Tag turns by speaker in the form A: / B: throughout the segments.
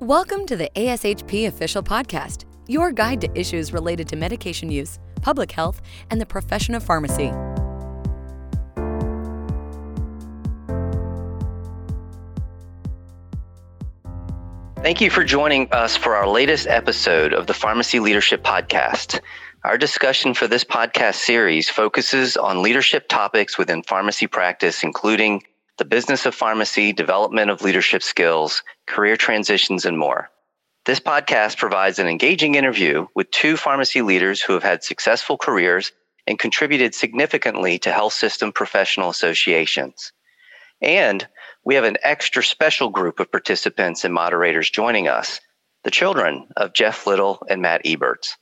A: Welcome to the ASHP Official Podcast, your guide to issues related to medication use, public health, and the profession of pharmacy.
B: Thank you for joining us for our latest episode of the Pharmacy Leadership Podcast. Our discussion for this podcast series focuses on leadership topics within pharmacy practice, including the business of pharmacy, development of leadership skills, career transitions, and more. This podcast provides an engaging interview with two pharmacy leaders who have had successful careers and contributed significantly to health system professional associations. And we have an extra special group of participants and moderators joining us the children of Jeff Little and Matt Eberts.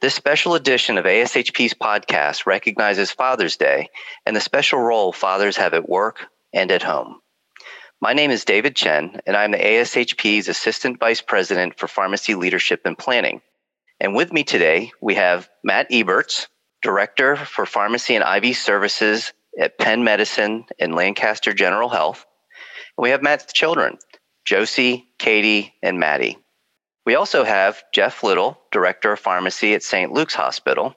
B: This special edition of ASHP's podcast recognizes Father's Day and the special role fathers have at work, and at home. My name is David Chen, and I'm the ASHP's Assistant Vice President for Pharmacy Leadership and Planning. And with me today, we have Matt Eberts, Director for Pharmacy and IV Services at Penn Medicine and Lancaster General Health. And we have Matt's children, Josie, Katie, and Maddie. We also have Jeff Little, Director of Pharmacy at St. Luke's Hospital.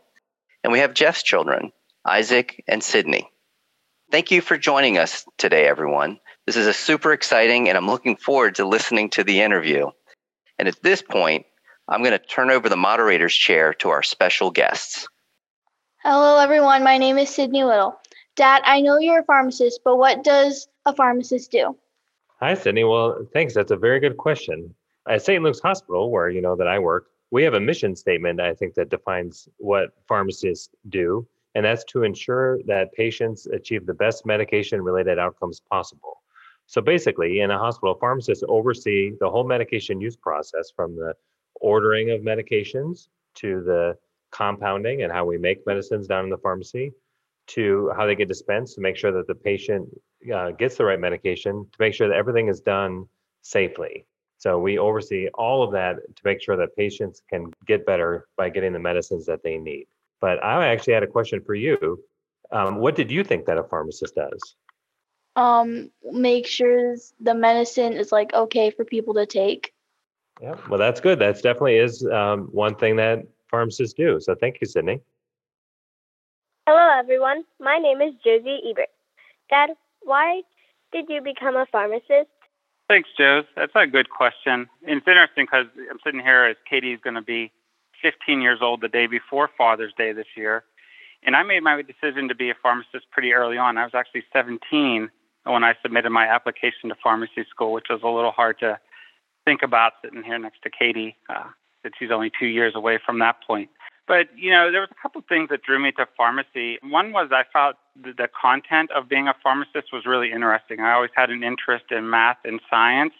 B: And we have Jeff's children, Isaac and Sydney. Thank you for joining us today, everyone. This is a super exciting, and I'm looking forward to listening to the interview. And at this point, I'm going to turn over the moderator's chair to our special guests.
C: Hello, everyone. My name is Sydney Little. Dad, I know you're a pharmacist, but what does a pharmacist do?
D: Hi, Sydney. Well, thanks. That's a very good question. At St. Luke's Hospital, where you know that I work, we have a mission statement. I think that defines what pharmacists do and that's to ensure that patients achieve the best medication related outcomes possible. So basically, in a hospital, pharmacists oversee the whole medication use process from the ordering of medications to the compounding and how we make medicines down in the pharmacy to how they get dispensed to make sure that the patient uh, gets the right medication to make sure that everything is done safely. So we oversee all of that to make sure that patients can get better by getting the medicines that they need. But I actually had a question for you. Um, what did you think that a pharmacist does?
C: Um, make sure the medicine is like okay for people to take.
D: Yeah, well, that's good. That's definitely is um, one thing that pharmacists do. So thank you, Sydney.
E: Hello, everyone. My name is Josie Ebert. Dad, why did you become a pharmacist?
F: Thanks, Joe. That's a good question. And it's interesting because I'm sitting here as Katie's going to be 15 years old the day before Father's Day this year. And I made my decision to be a pharmacist pretty early on. I was actually 17 when I submitted my application to pharmacy school, which was a little hard to think about sitting here next to Katie, uh, that she's only two years away from that point. But, you know, there was a couple of things that drew me to pharmacy. One was I felt the content of being a pharmacist was really interesting. I always had an interest in math and science,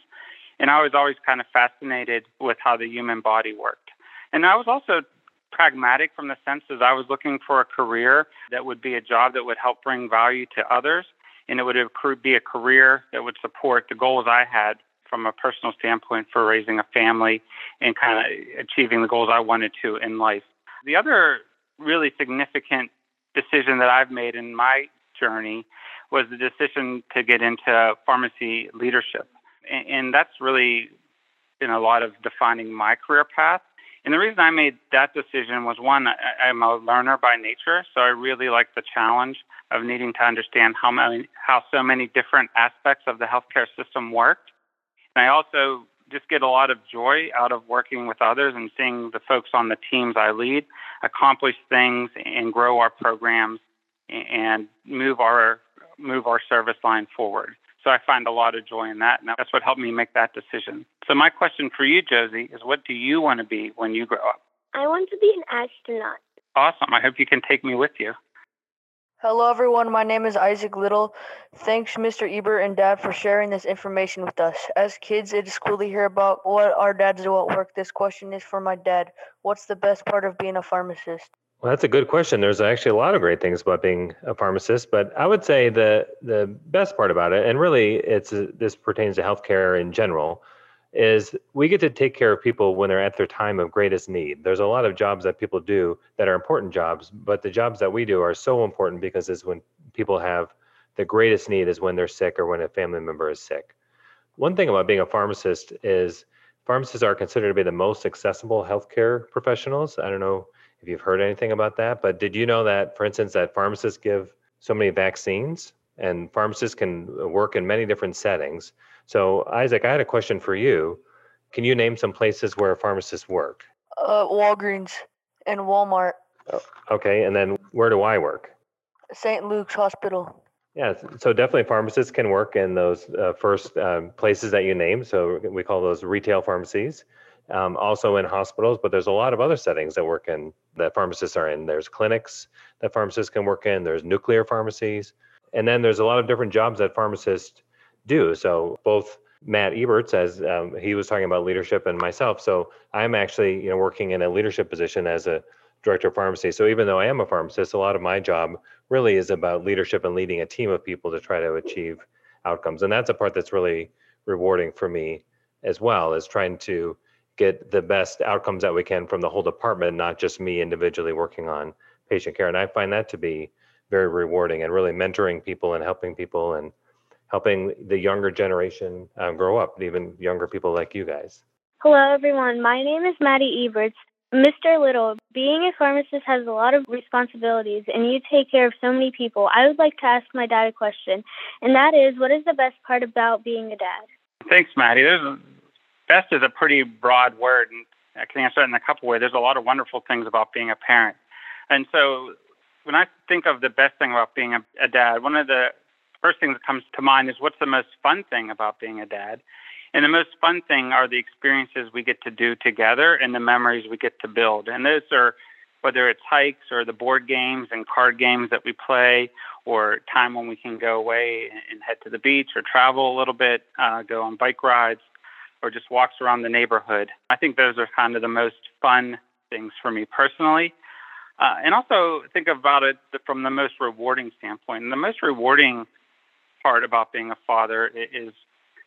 F: and I was always kind of fascinated with how the human body worked. And I was also pragmatic from the sense that I was looking for a career that would be a job that would help bring value to others, and it would be a career that would support the goals I had from a personal standpoint for raising a family and kind of achieving the goals I wanted to in life. The other really significant decision that I've made in my journey was the decision to get into pharmacy leadership. And that's really been a lot of defining my career path. And the reason I made that decision was one, I, am a learner by nature, so I really like the challenge of needing to understand how many, how so many different aspects of the healthcare system worked. And I also just get a lot of joy out of working with others and seeing the folks on the teams I lead accomplish things and grow our programs and move our move our service line forward. So I find a lot of joy in that, and that's what helped me make that decision. So my question for you, Josie, is what do you want to be when you grow up?
E: I want to be an astronaut.
F: Awesome. I hope you can take me with you.
G: Hello, everyone. My name is Isaac Little. Thanks, Mr. Ebert and Dad, for sharing this information with us. As kids, it is cool to hear about what our dads do at work. This question is for my dad. What's the best part of being a pharmacist?
D: Well, that's a good question. There's actually a lot of great things about being a pharmacist, but I would say the the best part about it, and really, it's this pertains to healthcare in general, is we get to take care of people when they're at their time of greatest need. There's a lot of jobs that people do that are important jobs, but the jobs that we do are so important because it's when people have the greatest need is when they're sick or when a family member is sick. One thing about being a pharmacist is pharmacists are considered to be the most accessible healthcare professionals. I don't know if you've heard anything about that, but did you know that, for instance, that pharmacists give so many vaccines and pharmacists can work in many different settings? So, Isaac, I had a question for you. Can you name some places where pharmacists work?
G: Uh, Walgreens and Walmart,
D: Okay, and then where do I work?
G: St. Luke's Hospital.
D: Yeah, so definitely pharmacists can work in those uh, first um, places that you name. So we call those retail pharmacies. Um, also in hospitals, but there's a lot of other settings that work in that pharmacists are in. There's clinics that pharmacists can work in. There's nuclear pharmacies, and then there's a lot of different jobs that pharmacists do. So both Matt Eberts, as um, he was talking about leadership, and myself. So I'm actually, you know, working in a leadership position as a director of pharmacy. So even though I am a pharmacist, a lot of my job really is about leadership and leading a team of people to try to achieve outcomes. And that's a part that's really rewarding for me as well, is trying to get the best outcomes that we can from the whole department, not just me individually working on patient care. And I find that to be very rewarding and really mentoring people and helping people and helping the younger generation uh, grow up, even younger people like you guys.
E: Hello, everyone. My name is Maddie Eberts. Mr. Little, being a pharmacist has a lot of responsibilities, and you take care of so many people. I would like to ask my dad a question, and that is, what is the best part about being a dad?
F: Thanks, Maddie. There's a, best is a pretty broad word, and I can answer it in a couple ways. There's a lot of wonderful things about being a parent, and so when I think of the best thing about being a, a dad, one of the first things that comes to mind is what's the most fun thing about being a dad. And the most fun thing are the experiences we get to do together and the memories we get to build. And those are whether it's hikes or the board games and card games that we play, or time when we can go away and head to the beach or travel a little bit, uh, go on bike rides, or just walks around the neighborhood. I think those are kind of the most fun things for me personally. Uh, and also think about it from the most rewarding standpoint. And the most rewarding part about being a father is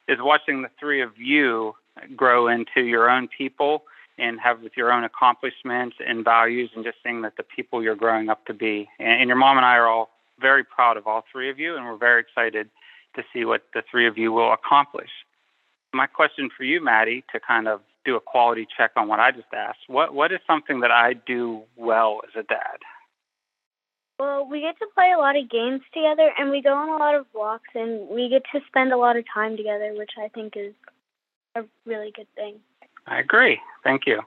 F: is watching the three of you grow into your own people and have with your own accomplishments and values and just seeing that the people you're growing up to be. And, and your mom and I are all very proud of all three of you, and we're very excited to see what the three of you will accomplish. My question for you, Maddie, to kind of do a quality check on what I just asked, what what is something that I do well as a dad?
E: Well, we get to play a lot of games together, and we go on a lot of walks, and we get to spend a lot of time together, which I think is a really good thing.
F: I agree. Thank you.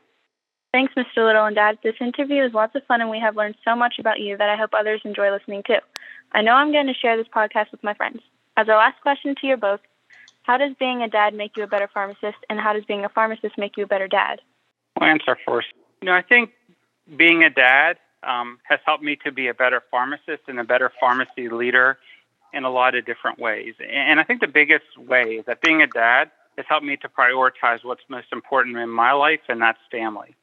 H: Thanks, Mr. Little and Dad. This interview is lots of fun, and we have learned so much about you that I hope others enjoy listening too. I know I'm going to share this podcast with my friends. As our last question to you both, how does being a dad make you a better pharmacist, and how does being a pharmacist make you a better dad?
F: I'll answer first. You know, I think being a dad um, has helped me to be a better pharmacist and a better pharmacy leader in a lot of different ways. And I think the biggest way is that being a dad has helped me to prioritize what's most important in my life, and that's family.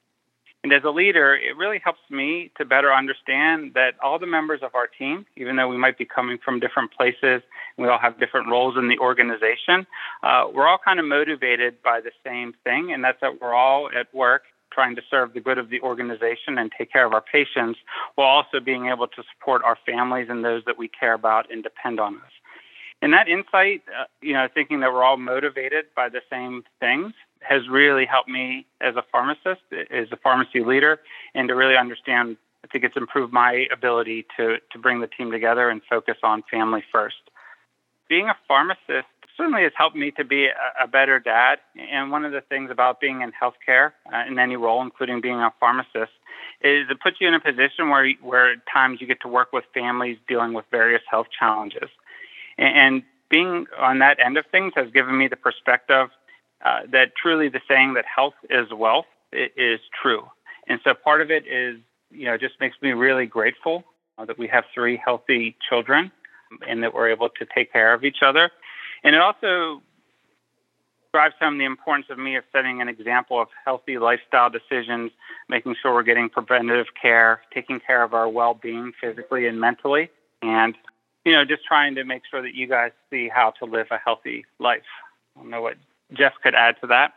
F: And as a leader, it really helps me to better understand that all the members of our team, even though we might be coming from different places, we all have different roles in the organization, uh, we're all kind of motivated by the same thing, and that's that we're all at work trying to serve the good of the organization and take care of our patients while also being able to support our families and those that we care about and depend on us. And that insight, uh, you know, thinking that we're all motivated by the same things has really helped me as a pharmacist, as a pharmacy leader, and to really understand. I think it's improved my ability to, to bring the team together and focus on family first. Being a pharmacist certainly has helped me to be a, a better dad. And one of the things about being in healthcare uh, in any role, including being a pharmacist, is it puts you in a position where where at times you get to work with families dealing with various health challenges. And, and being on that end of things has given me the perspective uh, that truly the saying that health is wealth is true. And so part of it is, you know, just makes me really grateful uh, that we have three healthy children and that we're able to take care of each other. And it also drives home the importance of me of setting an example of healthy lifestyle decisions, making sure we're getting preventative care, taking care of our well-being physically and mentally, and you know, just trying to make sure that you guys see how to live a healthy life. I don't know what Jeff could add to that.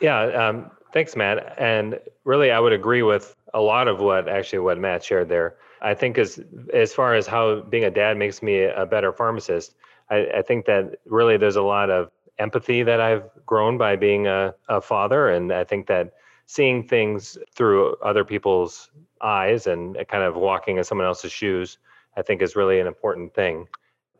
D: Yeah, um, thanks, Matt. And really, I would agree with a lot of what actually what Matt shared there. I think as as far as how being a dad makes me a better pharmacist, I, I think that really there's a lot of empathy that I've grown by being a, a father. And I think that seeing things through other people's eyes and kind of walking in someone else's shoes, I think is really an important thing.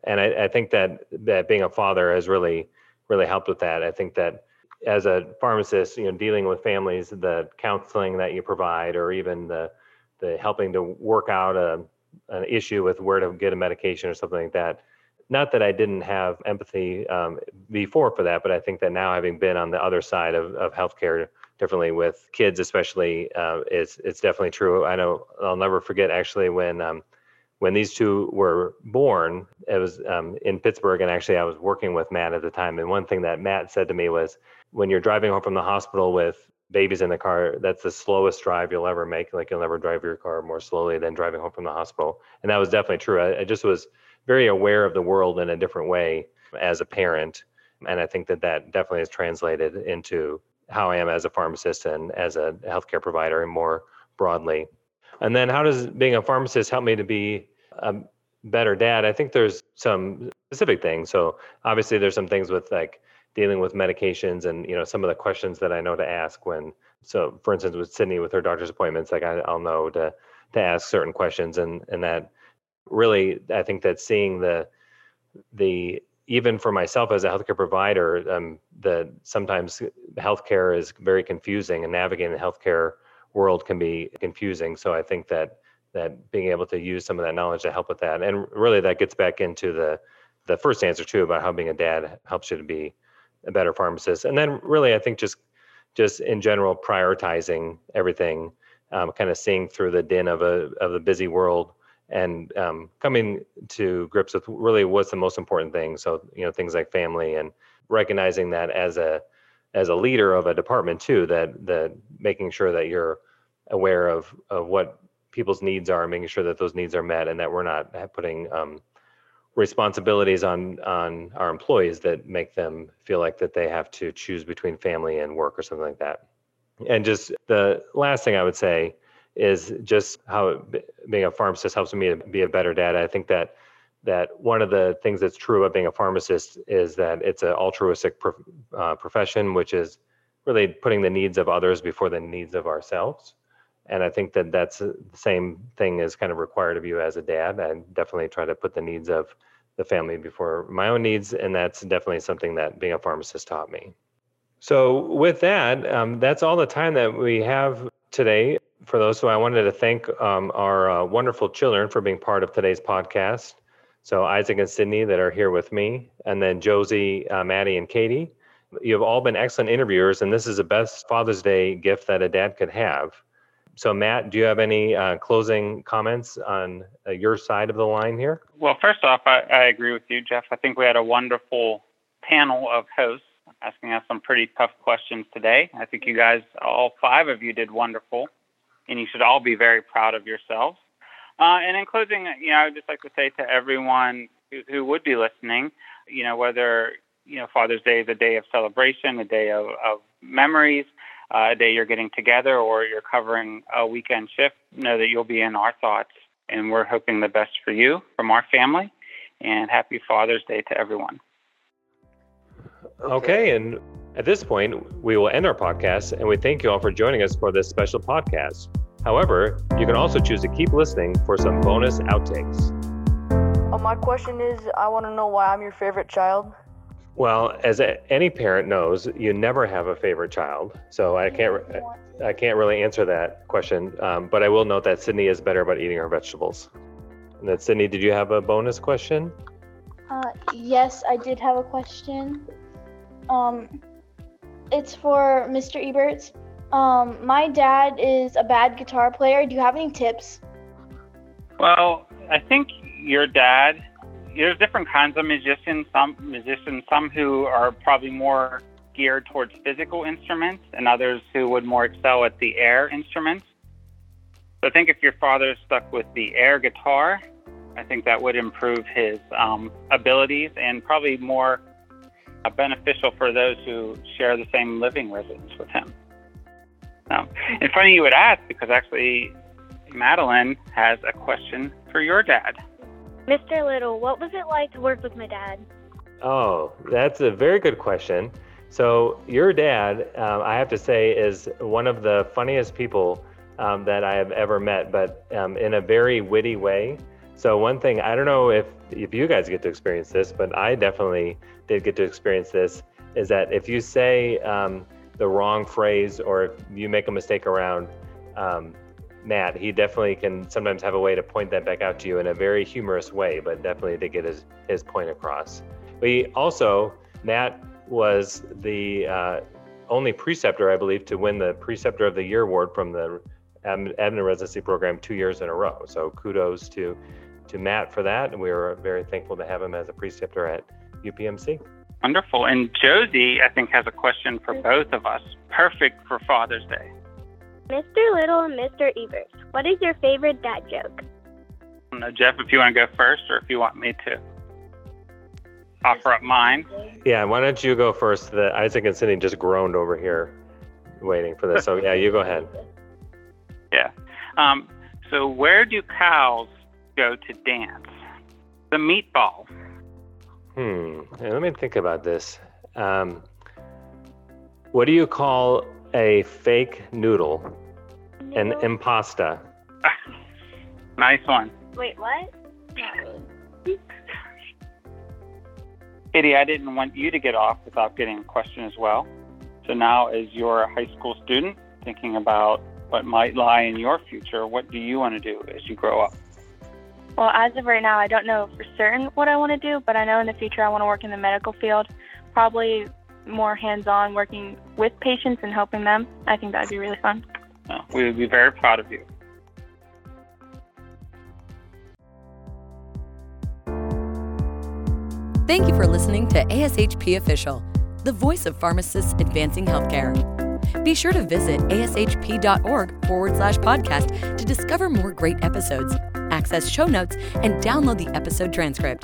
D: And I, I think that that being a father has really, really helped with that. I think that as a pharmacist, you know, dealing with families, the counseling that you provide, or even the the helping to work out a an issue with where to get a medication or something like that. Not that I didn't have empathy um, before for that, but I think that now having been on the other side of, of healthcare differently with kids, especially, uh, it's it's definitely true. I know I'll never forget actually when um, when these two were born. It was um, in Pittsburgh, and actually I was working with Matt at the time. And one thing that Matt said to me was, when you're driving home from the hospital with babies in the car, that's the slowest drive you'll ever make. Like you'll never drive your car more slowly than driving home from the hospital. And that was definitely true. I, I just was very aware of the world in a different way as a parent. And I think that that definitely has translated into how I am as a pharmacist and as a healthcare provider and more broadly. And then how does being a pharmacist help me to be a better dad? I think there's some specific things. So obviously there's some things with like dealing with medications and you know some of the questions that I know to ask when so for instance with Sydney with her doctor's appointments like I, I'll know to to ask certain questions and and that really I think that seeing the the even for myself as a healthcare provider um, that sometimes healthcare is very confusing and navigating the healthcare world can be confusing so I think that that being able to use some of that knowledge to help with that and really that gets back into the the first answer too about how being a dad helps you to be a better pharmacist. And then really, I think just just in general prioritizing everything, um, kind of seeing through the din of a of the busy world and um, coming to grips with really what's the most important thing. So you know things like family and recognizing that as a as a leader of a department too that that making sure that you're aware of of what people's needs are making sure that those needs are met and that we're not putting um, responsibilities on on our employees that make them feel like that they have to choose between family and work or something like that. And just the last thing I would say is just how being a pharmacist helps me to be a better dad. I think that that one of the things that's true about being a pharmacist is that it's an altruistic uh, profession, which is really putting the needs of others before the needs of ourselves and I think that that's the same thing is kind of required of you as a dad. I definitely try to put the needs of the family before my own needs, and that's definitely something that being a pharmacist taught me. So, with that, um, that's all the time that we have today. For those who I wanted to thank um, our uh, wonderful children for being part of today's podcast. So, Isaac and Sydney that are here with me, and then Josie, uh, Maddie, and Katie. You have all been excellent interviewers, and this is the best Father's Day gift that a dad could have. So, Matt, do you have any uh, closing comments on uh, your side of the line here?
F: Well, first off, I, I agree with you, Jeff. I think we had a wonderful panel of hosts asking us some pretty tough questions today. I think you guys, all five of you, did wonderful, and you should all be very proud of yourselves. Uh, and in closing, you know, I would just like to say to everyone who, who would be listening, you know, whether you know Father's Day is a day of celebration, a day of, of memories, uh, a day you're getting together or you're covering a weekend shift, know that you'll be in our thoughts. And we're hoping the best for you from our family. And happy Father's Day to everyone.
D: Okay. And at this point, we will end our podcast. And we thank you all for joining us for this special podcast. However, you can also choose to keep listening for some bonus outtakes.
G: Uh, my question is I want to know why I'm your favorite child.
D: Well, as a, any parent knows, you never have a favorite child. So I can't I can't really answer that question. Um, but I will note that Sydney is better about eating her vegetables. And then Sydney, did you have a bonus question?
C: Uh, yes, I did have a question. Um, it's for Mr. Eberts. Um, my dad is a bad guitar player. Do you have any tips?
F: Well, I think your dad there's different kinds of musicians. Some musicians, some who are probably more geared towards physical instruments, and others who would more excel at the air instruments. So I think if your father stuck with the air guitar, I think that would improve his um, abilities and probably more uh, beneficial for those who share the same living residence with him. Um, and funny you would ask because actually Madeline has a question for your dad.
E: Mr. Little, what was it like to work with my dad?
D: Oh, that's a very good question. So, your dad, um, I have to say, is one of the funniest people um, that I have ever met, but um, in a very witty way. So, one thing, I don't know if, if you guys get to experience this, but I definitely did get to experience this, is that if you say um, the wrong phrase or if you make a mistake around um, Matt, he definitely can sometimes have a way to point that back out to you in a very humorous way, but definitely to get his, his point across. We also, Matt was the uh, only preceptor, I believe, to win the Preceptor of the Year award from the Abner Residency Program two years in a row. So kudos to to Matt for that, and we are very thankful to have him as a preceptor at UPMC.
F: Wonderful. And Josie, I think, has a question for both of us. Perfect for Father's Day.
E: Mr. Little and Mr. Eberts, what is your favorite dad joke?
F: Know, Jeff, if you want to go first, or if you want me to offer up mine.
D: Yeah, why don't you go first? The Isaac and Sydney just groaned over here, waiting for this. So yeah, you go ahead.
F: Yeah. Um, so where do cows go to dance? The meatball.
D: Hmm. let me think about this. Um, what do you call a fake noodle? An impasta.
F: nice one.
E: Wait, what?
F: Katie, I didn't want you to get off without getting a question as well. So now, as you're a high school student thinking about what might lie in your future, what do you want to do as you grow up?
H: Well, as of right now, I don't know for certain what I want to do, but I know in the future I want to work in the medical field, probably more hands on working with patients and helping them. I think that'd be really fun.
F: Well, we would be very proud of you.
A: Thank you for listening to ASHP Official, the voice of pharmacists advancing healthcare. Be sure to visit ashp.org forward slash podcast to discover more great episodes, access show notes, and download the episode transcript.